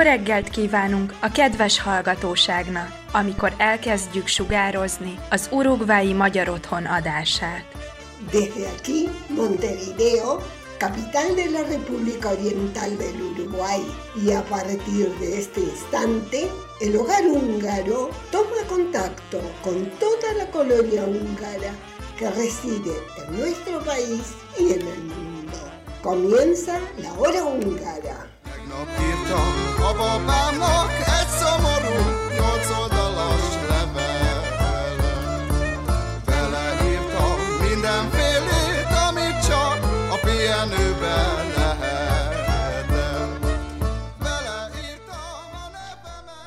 Jó reggelt kívánunk a kedves hallgatóságnak, amikor elkezdjük sugározni az urugvái Magyar Otthon adását. Desde aquí, Montevideo, capital de la República Oriental del Uruguay, y a partir de este instante, el hogar húngaro toma contacto con toda la colonia húngara que reside en nuestro país y en el mundo. Comienza la hora húngara.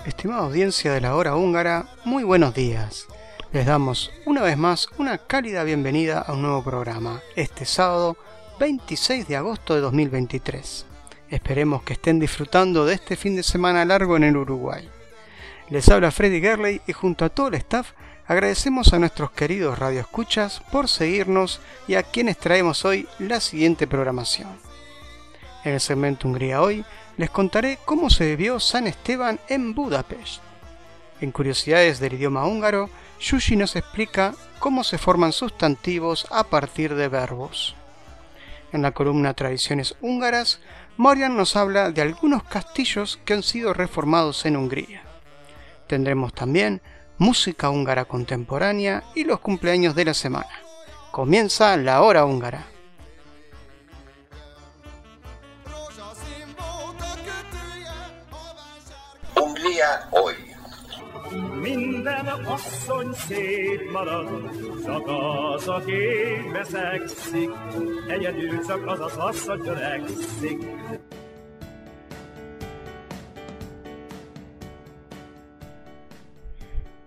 Estimada audiencia de la hora húngara, muy buenos días. Les damos una vez más una cálida bienvenida a un nuevo programa, este sábado 26 de agosto de 2023. Esperemos que estén disfrutando de este fin de semana largo en el Uruguay. Les habla Freddy Gerley y junto a todo el staff agradecemos a nuestros queridos radioescuchas por seguirnos y a quienes traemos hoy la siguiente programación. En el segmento Hungría hoy les contaré cómo se vivió San Esteban en Budapest. En Curiosidades del idioma húngaro, Yushi nos explica cómo se forman sustantivos a partir de verbos. En la columna Tradiciones húngaras, Morian nos habla de algunos castillos que han sido reformados en Hungría. Tendremos también música húngara contemporánea y los cumpleaños de la semana. Comienza la hora húngara. Hungría hoy.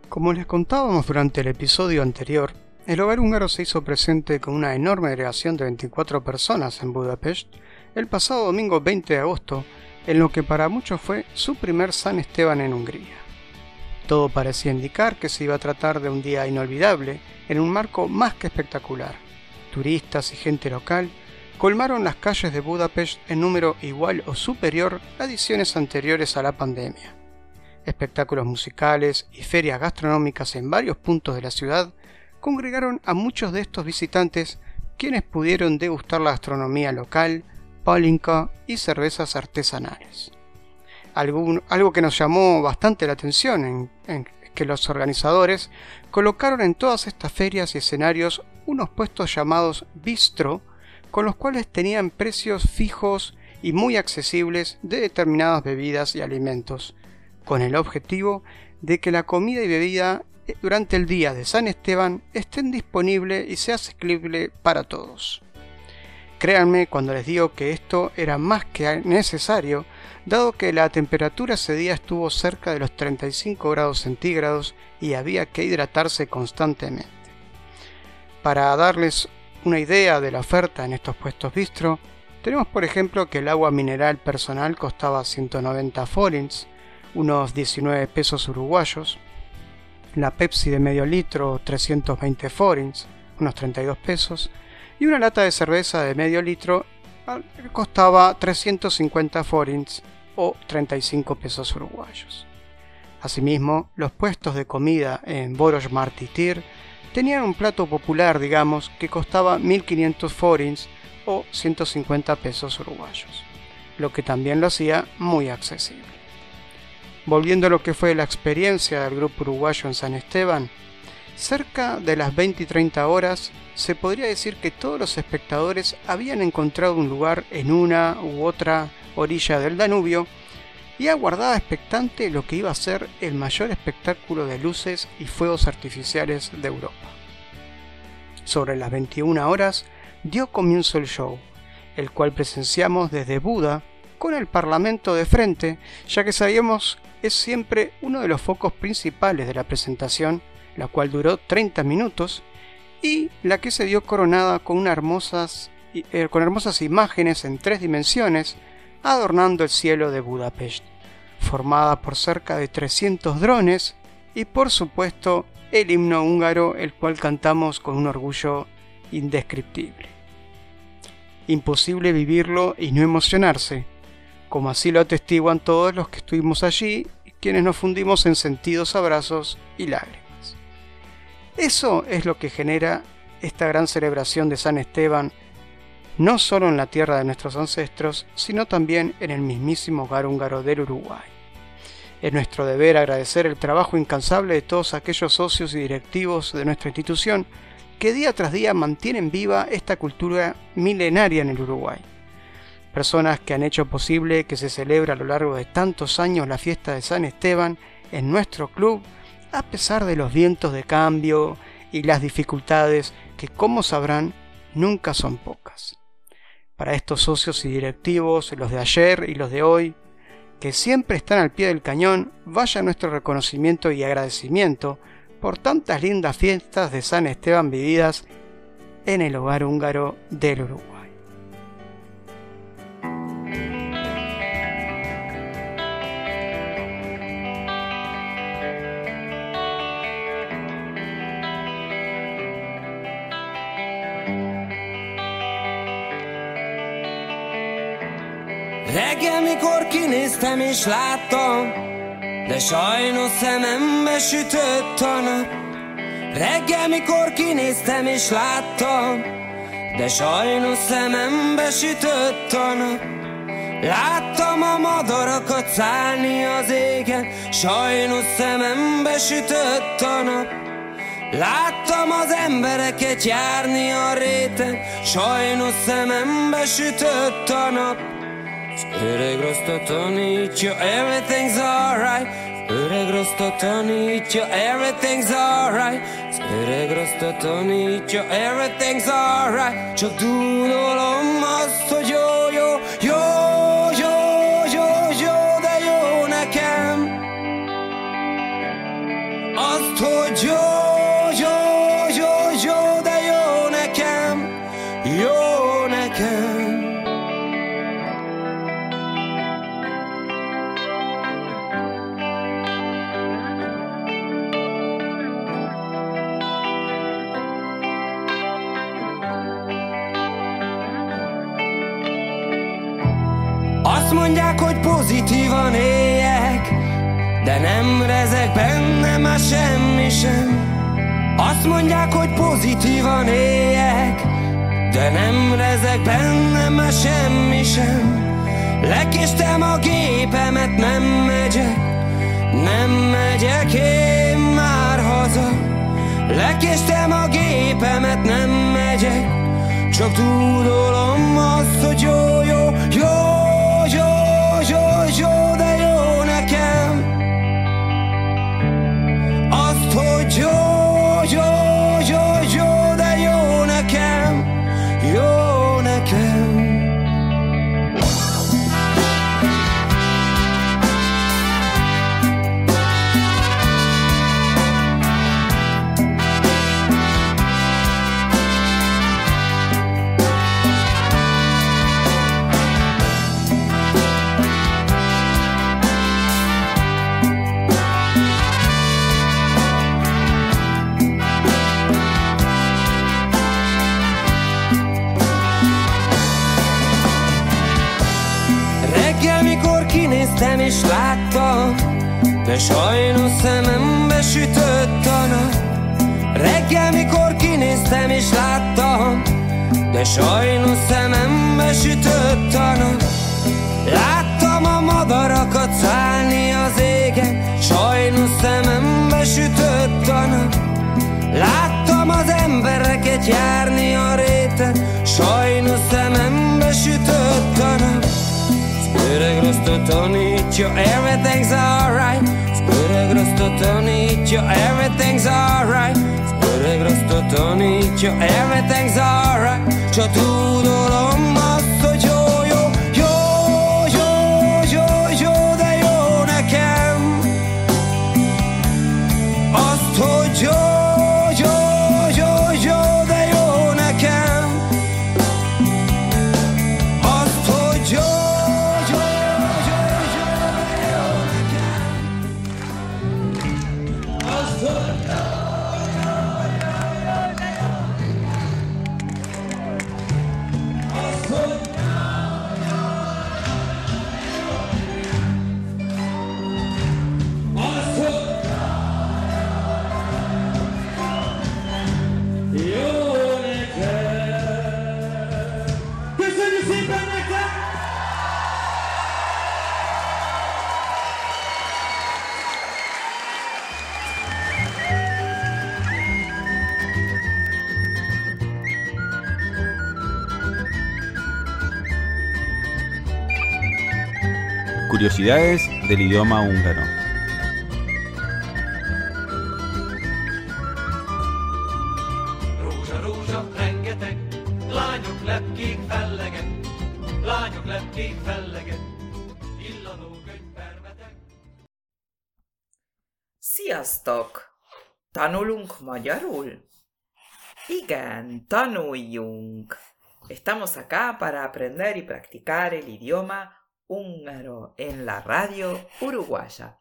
Como les contábamos durante el episodio anterior, el hogar húngaro se hizo presente con una enorme delegación de 24 personas en Budapest el pasado domingo 20 de agosto, en lo que para muchos fue su primer San Esteban en Hungría. Todo parecía indicar que se iba a tratar de un día inolvidable en un marco más que espectacular. Turistas y gente local colmaron las calles de Budapest en número igual o superior a ediciones anteriores a la pandemia. Espectáculos musicales y ferias gastronómicas en varios puntos de la ciudad congregaron a muchos de estos visitantes quienes pudieron degustar la gastronomía local, pálinka y cervezas artesanales. Algo que nos llamó bastante la atención en, que los organizadores colocaron en todas estas ferias y escenarios unos puestos llamados bistro, con los cuales tenían precios fijos y muy accesibles de determinadas bebidas y alimentos, con el objetivo de que la comida y bebida eh, durante el día de San Esteban estén disponibles y sea asequible para todos. Créanme cuando les digo que esto era más que necesario, dado que la temperatura ese día estuvo cerca de los 35 grados centígrados y había que hidratarse constantemente. Para darles una idea de la oferta en estos puestos bistro, tenemos por ejemplo que el agua mineral personal costaba 190 forints, unos 19 pesos uruguayos, la Pepsi de medio litro 320 forints, unos 32 pesos, y una lata de cerveza de medio litro costaba 350 forints o 35 pesos uruguayos. Asimismo, los puestos de comida en Boros Martitir tenían un plato popular, digamos, que costaba 1500 forints o 150 pesos uruguayos, lo que también lo hacía muy accesible. Volviendo a lo que fue la experiencia del grupo uruguayo en San Esteban, cerca de las 20 y 30 horas se podría decir que todos los espectadores habían encontrado un lugar en una u otra orilla del Danubio y aguardaba expectante lo que iba a ser el mayor espectáculo de luces y fuegos artificiales de Europa. Sobre las 21 horas dio comienzo el show, el cual presenciamos desde Buda con el Parlamento de frente, ya que sabíamos es siempre uno de los focos principales de la presentación, la cual duró 30 minutos y la que se dio coronada con, eh, con hermosas imágenes en tres dimensiones adornando el cielo de Budapest, formada por cerca de 300 drones y por supuesto el himno húngaro el cual cantamos con un orgullo indescriptible. Imposible vivirlo y no emocionarse, como así lo atestiguan todos los que estuvimos allí y quienes nos fundimos en sentidos abrazos y lágrimas. Eso es lo que genera esta gran celebración de San Esteban, no solo en la tierra de nuestros ancestros, sino también en el mismísimo hogar húngaro del Uruguay. Es nuestro deber agradecer el trabajo incansable de todos aquellos socios y directivos de nuestra institución que día tras día mantienen viva esta cultura milenaria en el Uruguay. Personas que han hecho posible que se celebre a lo largo de tantos años la fiesta de San Esteban en nuestro club, a pesar de los vientos de cambio y las dificultades que, como sabrán, nunca son pocas. Para estos socios y directivos, los de ayer y los de hoy, que siempre están al pie del cañón, vaya nuestro reconocimiento y agradecimiento por tantas lindas fiestas de San Esteban vividas en el hogar húngaro del Uruguay. Mikor kinéztem és láttam, de sajnos szemembe sütött a nap. Reggel, mikor kinéztem és láttam, de sajnos szemembe sütött a nap. Láttam a madarakat szállni az égen, sajnos szemembe sütött a nap. Láttam az embereket járni a réten, sajnos szemembe sütött a nap. Spyrej Grostotonicho, everything's alright. Spyrej Grostotonicho, everything's alright. Spyrej Grostotonicho, everything's alright. Çok dudolom De nem rezeg bennem már semmi sem. Azt mondják, hogy pozitívan éljek De nem rezeg bennem már semmi sem. Lekéstem a gépemet, nem megyek Nem megyek én már haza. Lekéstem a gépemet, nem megyek Csak tudolom azt, hogy jó, járni a réten Sajnos szemembe sütött a nap. Öreg rostot tanítja, everything's alright Öreg rostot tanítja, everything's alright Öreg rostot tanítja, everything's alright Csak tudolom Curiosidades del idioma húngaro. Sziasztok! Tanulunk magyarul? Igen, tanuljunk. Estamos acá para aprender y practicar el idioma húngaro en la radio uruguaya.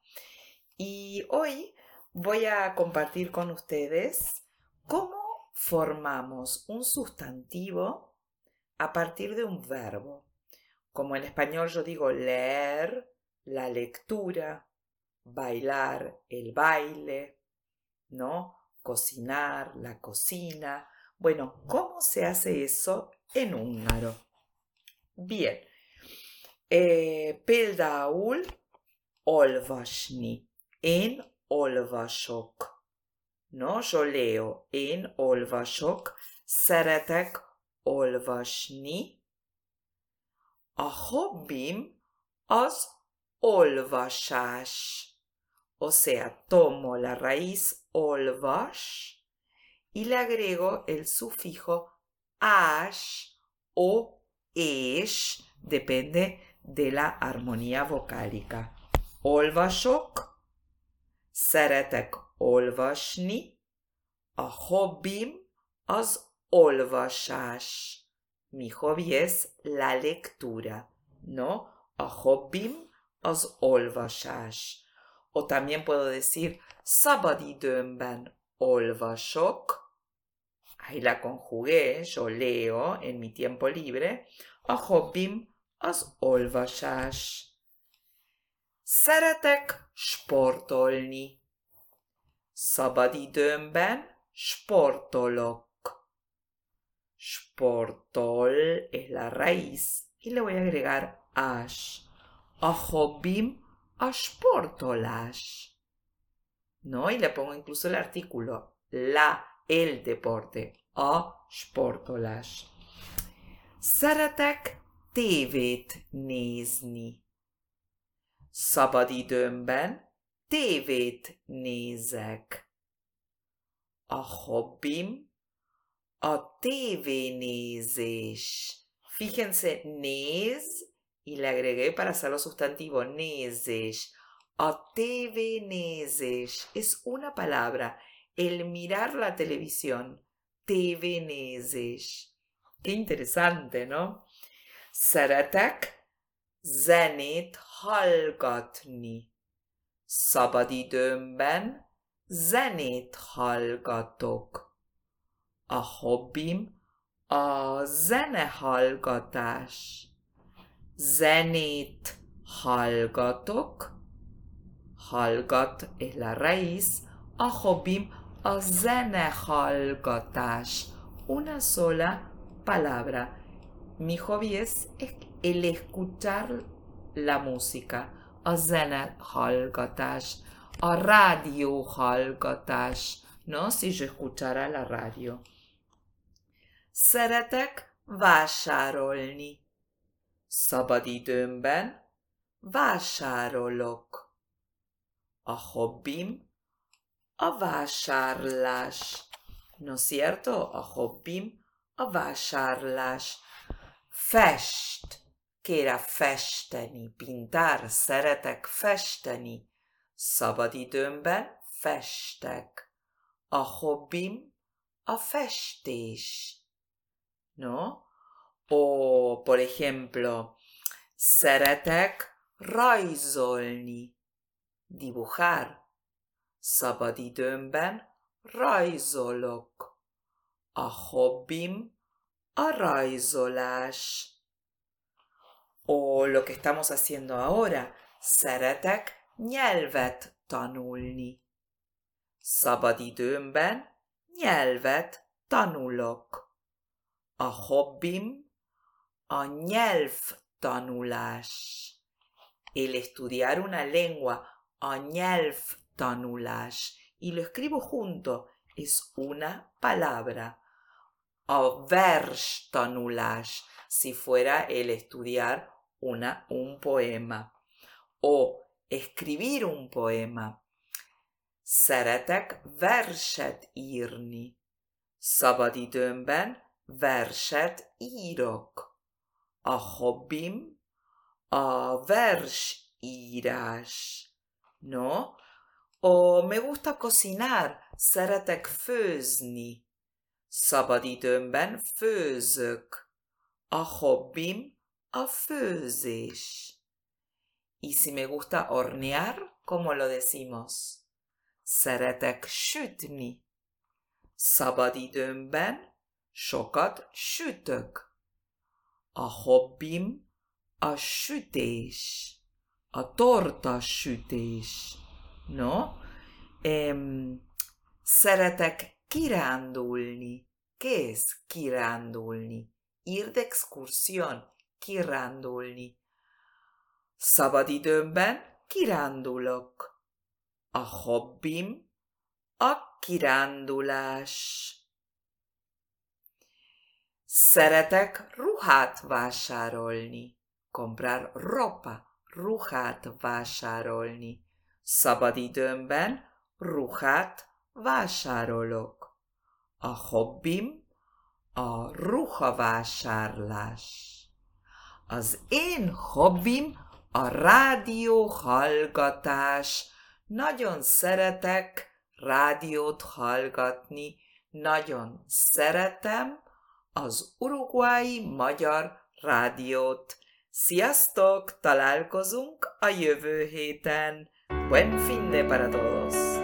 Y hoy voy a compartir con ustedes cómo formamos un sustantivo a partir de un verbo. Como en español yo digo leer, la lectura, bailar, el baile, ¿no? Cocinar, la cocina. Bueno, ¿cómo se hace eso en húngaro? Bien. Eh, például olvasni. Én olvasok. No, yo leo. Én olvasok. Szeretek olvasni. A hobbim az olvasás. O sea, tomo la raíz olvas y le agrego el sufijo ash o esh, depende de la armonía vocálica. Olvasok, szeretek olvasni, a hobbim az olvasás. Mi hobby es la lectura, ¿no? A hobbim az olvasás. O también puedo decir szabadidőmben olvasok. Ahí la conjugué, yo leo en mi tiempo libre. A hobbim az olvasás. Szeretek sportolni. Szabadidőmben sportolok. Sportol es la raíz y le voy a agregar ash. A hobbim a sportolás. ¿No? Y le pongo incluso el artículo. La, el deporte. A sportolás. Szeretek tévét nézni. Szabadidőmben tévét nézek. A hobbim a tévénézés. Fíjense, néz y le agregué para hacerlo sustantivo, nézés. A tévénézés es una palabra, el mirar la televisión. Tévénézés. Qué interesante, ¿no? Szeretek zenét hallgatni. Szabadidőmben zenét hallgatok. A hobbim a zenehallgatás. Zenét hallgatok. Hallgat la raíz. A hobbim a zenehallgatás. Una sola palabra. Mi hobby es el escuchar la música. A zenehallgatás. A rádióhallgatás. ¿No? Si yo escuchara la radio. Szeretek vásárolni. Szabadidőmben vásárolok. A hobbim a vásárlás. ¿No es cierto? A hobbim a vásárlás. Fest. Kére festeni, pintar, szeretek festeni. Szabadidőmben festek. A hobbim a festés. ¿No? O, por ejemplo, szeretek rajzolni, dibujar. Szabadidőmben rajzolok. A hobbim a. O lo que estamos haciendo ahora, szeretek nyelvet tanulni. Szabadidőmben nyelvet tanulok. A hobbim a nyelvtanulás. El estudiar una lengua, a nyelvtanulás. Y lo escribo junto, es una palabra. A verstanulás, si fuera el estudiar una, un poema. o escribir un poema. Szeretek verset írni. Szabadidőmben verset írok. A hobbim a versírás. No? O me gusta cocinar, szeretek főzni. Szabadidőmben főzök. A hobbim a főzés. Y si me gusta hornear, ¿cómo lo decimos? Szeretek sütni. Szabadidőmben sokat sütök. A hobbim a sütés, a torta sütés. No? Em, szeretek kirándulni. ¿Qué es kirándulni? Ir de excursión, kirándulni. Szabadidőmben kirándulok. A hobbim a kirándulás. Szeretek ruhát vásárolni. Comprar ropa, ruhát vásárolni. Szabadidőmben ruhát vásárolok. A hobbim a ruhavásárlás. Az én hobbim a rádió hallgatás. Nagyon szeretek rádiót hallgatni. Nagyon szeretem az uruguayi magyar rádiót. Sziasztok! Találkozunk a jövő héten. Buen fin de para todos!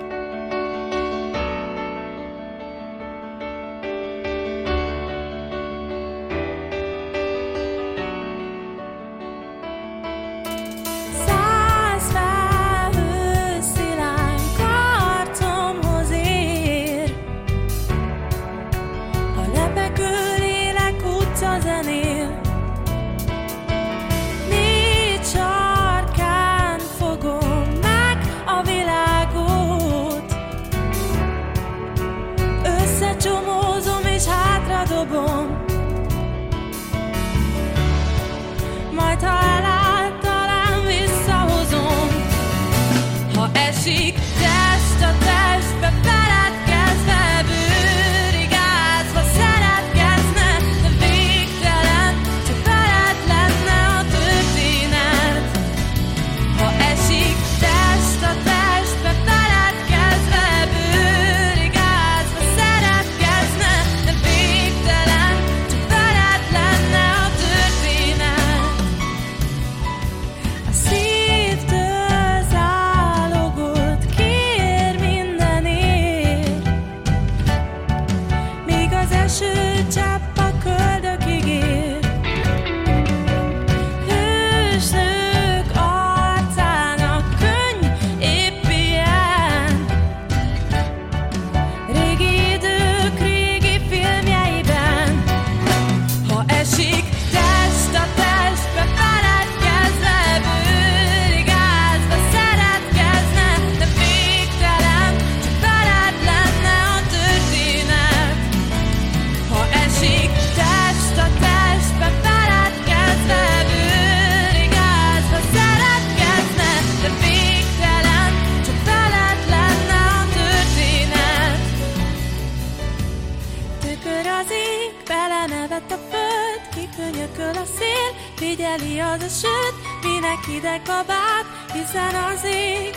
Süt, minek hideg a bát, hiszen az ég,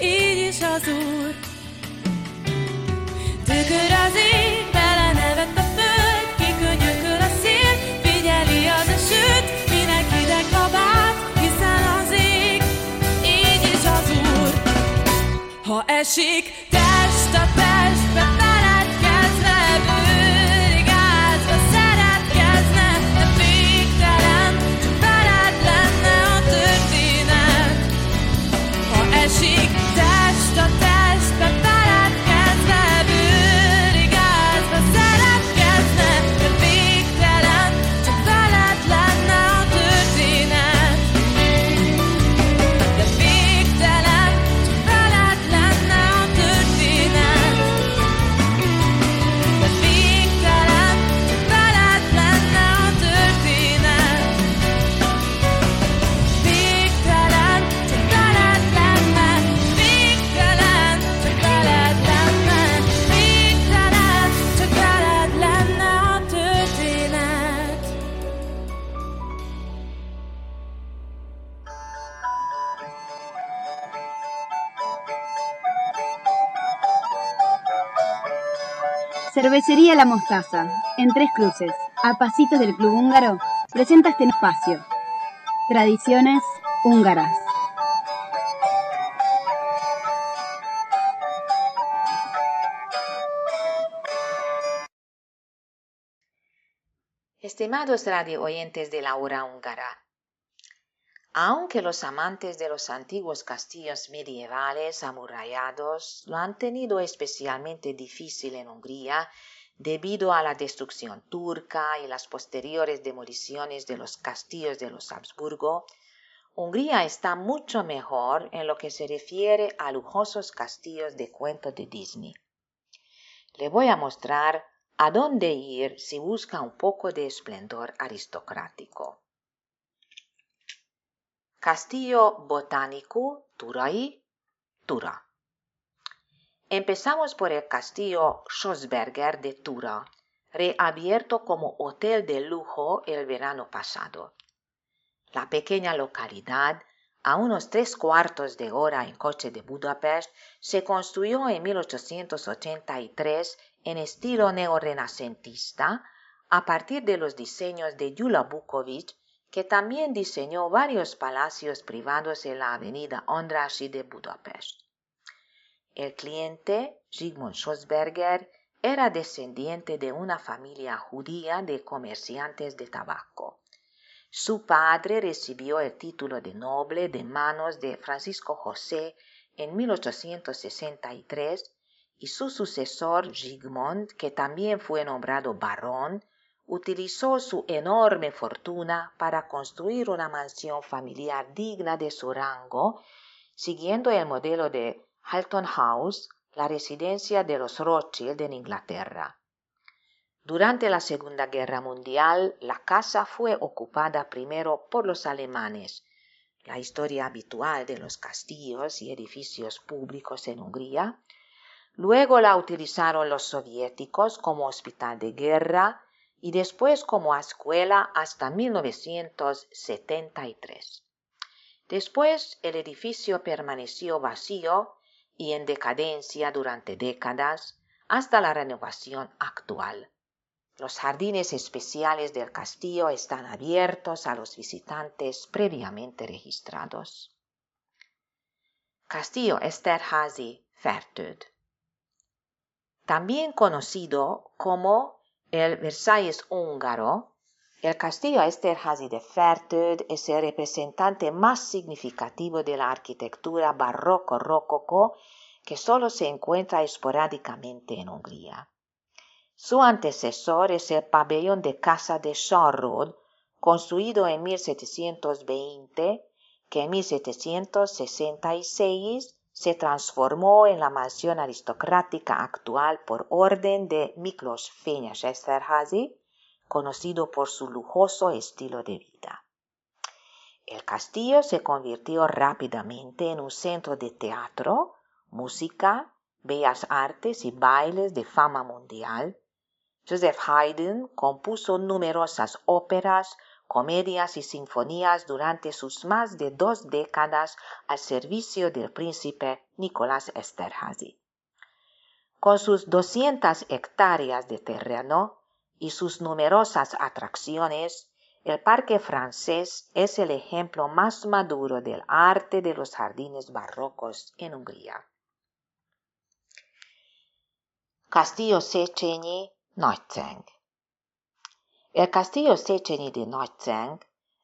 így is az Úr. Tükör az ég, belenevett a föld, kikönyököl a szél, figyeli az a süt, minek hideg a bát, hiszen az ég, így is az Úr. Ha esik Cervecería La Mostaza, en Tres Cruces, a pasitos del Club Húngaro, presenta este espacio. Tradiciones húngaras. Estimados radio oyentes de la hora húngara, aunque los amantes de los antiguos castillos medievales amurallados lo han tenido especialmente difícil en Hungría debido a la destrucción turca y las posteriores demoliciones de los castillos de los Habsburgo, Hungría está mucho mejor en lo que se refiere a lujosos castillos de cuento de Disney. Le voy a mostrar a dónde ir si busca un poco de esplendor aristocrático. Castillo Botánico Turai, Tura. Empezamos por el castillo Schosberger de Tura, reabierto como hotel de lujo el verano pasado. La pequeña localidad, a unos tres cuartos de hora en coche de Budapest, se construyó en 1883 en estilo neorrenacentista a partir de los diseños de Jula Bukovic, que también diseñó varios palacios privados en la avenida Andrássy de Budapest. El cliente, Zsigmond Schosberger, era descendiente de una familia judía de comerciantes de tabaco. Su padre recibió el título de noble de manos de Francisco José en 1863 y su sucesor Zsigmond, que también fue nombrado barón, utilizó su enorme fortuna para construir una mansión familiar digna de su rango, siguiendo el modelo de Halton House, la residencia de los Rothschild en Inglaterra. Durante la Segunda Guerra Mundial, la casa fue ocupada primero por los alemanes, la historia habitual de los castillos y edificios públicos en Hungría, Luego la utilizaron los soviéticos como hospital de guerra y después como escuela hasta 1973. Después el edificio permaneció vacío y en decadencia durante décadas hasta la renovación actual. Los jardines especiales del castillo están abiertos a los visitantes previamente registrados. Castillo Esterházy Fertőd también conocido como el Versalles húngaro, el castillo Esterházy de Fertőd es el representante más significativo de la arquitectura barroco-rococó que solo se encuentra esporádicamente en Hungría. Su antecesor es el pabellón de casa de Sharrod, construido en 1720, que en 1766 se transformó en la mansión aristocrática actual por orden de Miklos Fényes Esterházy, conocido por su lujoso estilo de vida. El castillo se convirtió rápidamente en un centro de teatro, música, bellas artes y bailes de fama mundial. Joseph Haydn compuso numerosas óperas, comedias y sinfonías durante sus más de dos décadas al servicio del príncipe Nicolás Esterházy. Con sus 200 hectáreas de terreno y sus numerosas atracciones, el Parque francés es el ejemplo más maduro del arte de los jardines barrocos en Hungría. Castillo Széchenyi, Nagyceng el castillo Széchenyi de Nagyceng,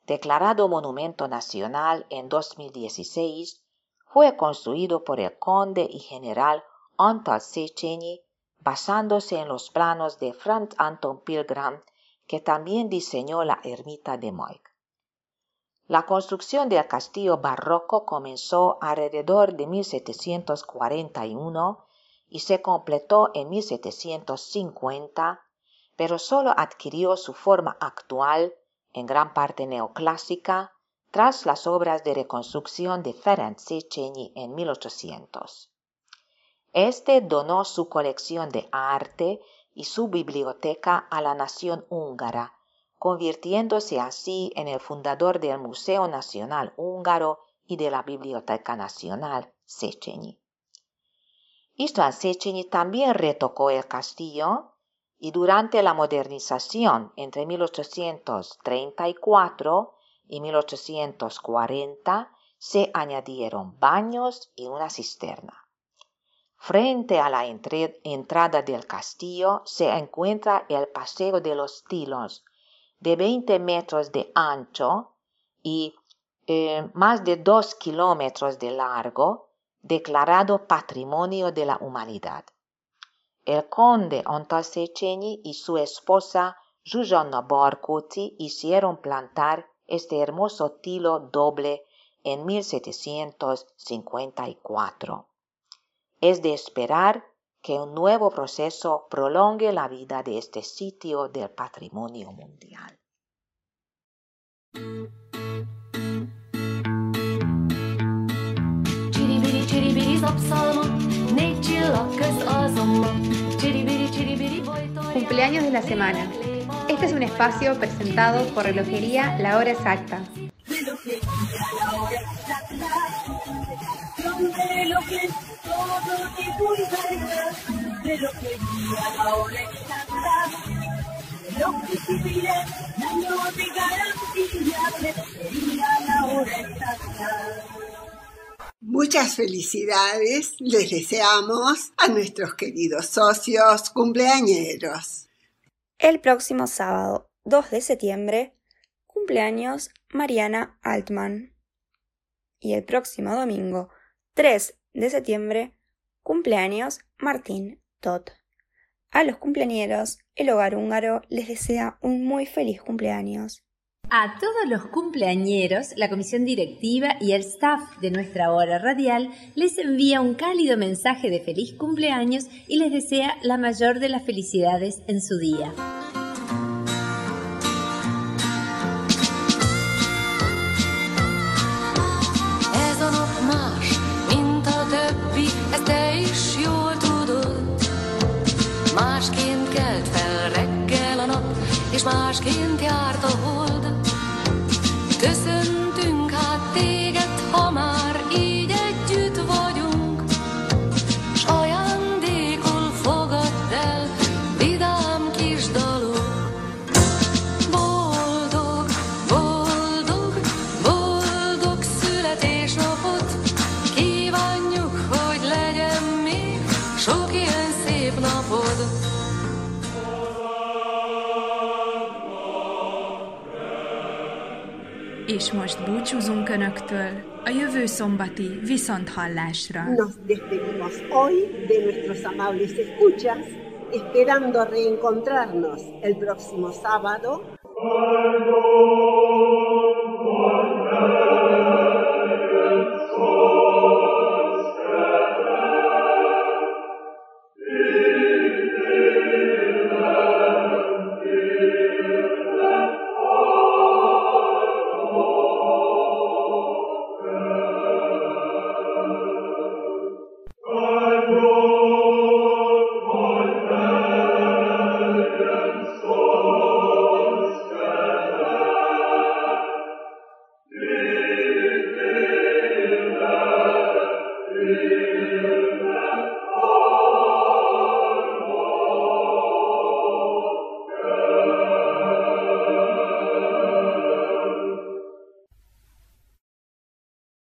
declarado Monumento Nacional en 2016, fue construido por el conde y general Antal Széchenyi basándose en los planos de Franz Anton Pilgram, que también diseñó la ermita de Moig. La construcción del castillo barroco comenzó alrededor de 1741 y se completó en 1750 pero solo adquirió su forma actual, en gran parte neoclásica, tras las obras de reconstrucción de Ferenc Széchenyi en 1800. Este donó su colección de arte y su biblioteca a la nación húngara, convirtiéndose así en el fundador del Museo Nacional Húngaro y de la Biblioteca Nacional Széchenyi. István Széchenyi también retocó el castillo y durante la modernización entre 1834 y 1840 se añadieron baños y una cisterna. Frente a la entrada del castillo se encuentra el Paseo de los Tilos, de 20 metros de ancho y eh, más de 2 kilómetros de largo, declarado Patrimonio de la Humanidad. El conde Ontaseceni y su esposa Giugionna Borcuti hicieron plantar este hermoso tilo doble en 1754. Es de esperar que un nuevo proceso prolongue la vida de este sitio del patrimonio mundial. Cumpleaños de la semana. Este es un espacio presentado por Relojería La Hora Exacta. Muchas felicidades les deseamos a nuestros queridos socios cumpleañeros. El próximo sábado 2 de septiembre, cumpleaños Mariana Altman. Y el próximo domingo 3 de septiembre, cumpleaños Martín Todd. A los cumpleañeros, el hogar húngaro les desea un muy feliz cumpleaños. A todos los cumpleañeros, la comisión directiva y el staff de nuestra hora radial les envía un cálido mensaje de feliz cumpleaños y les desea la mayor de las felicidades en su día. Búcsúzunk Önöktől a jövő szombati viszonthallásra. Nos despedimos hoy de nuestros amables escuchas, esperando reencontrarnos el próximo sábado.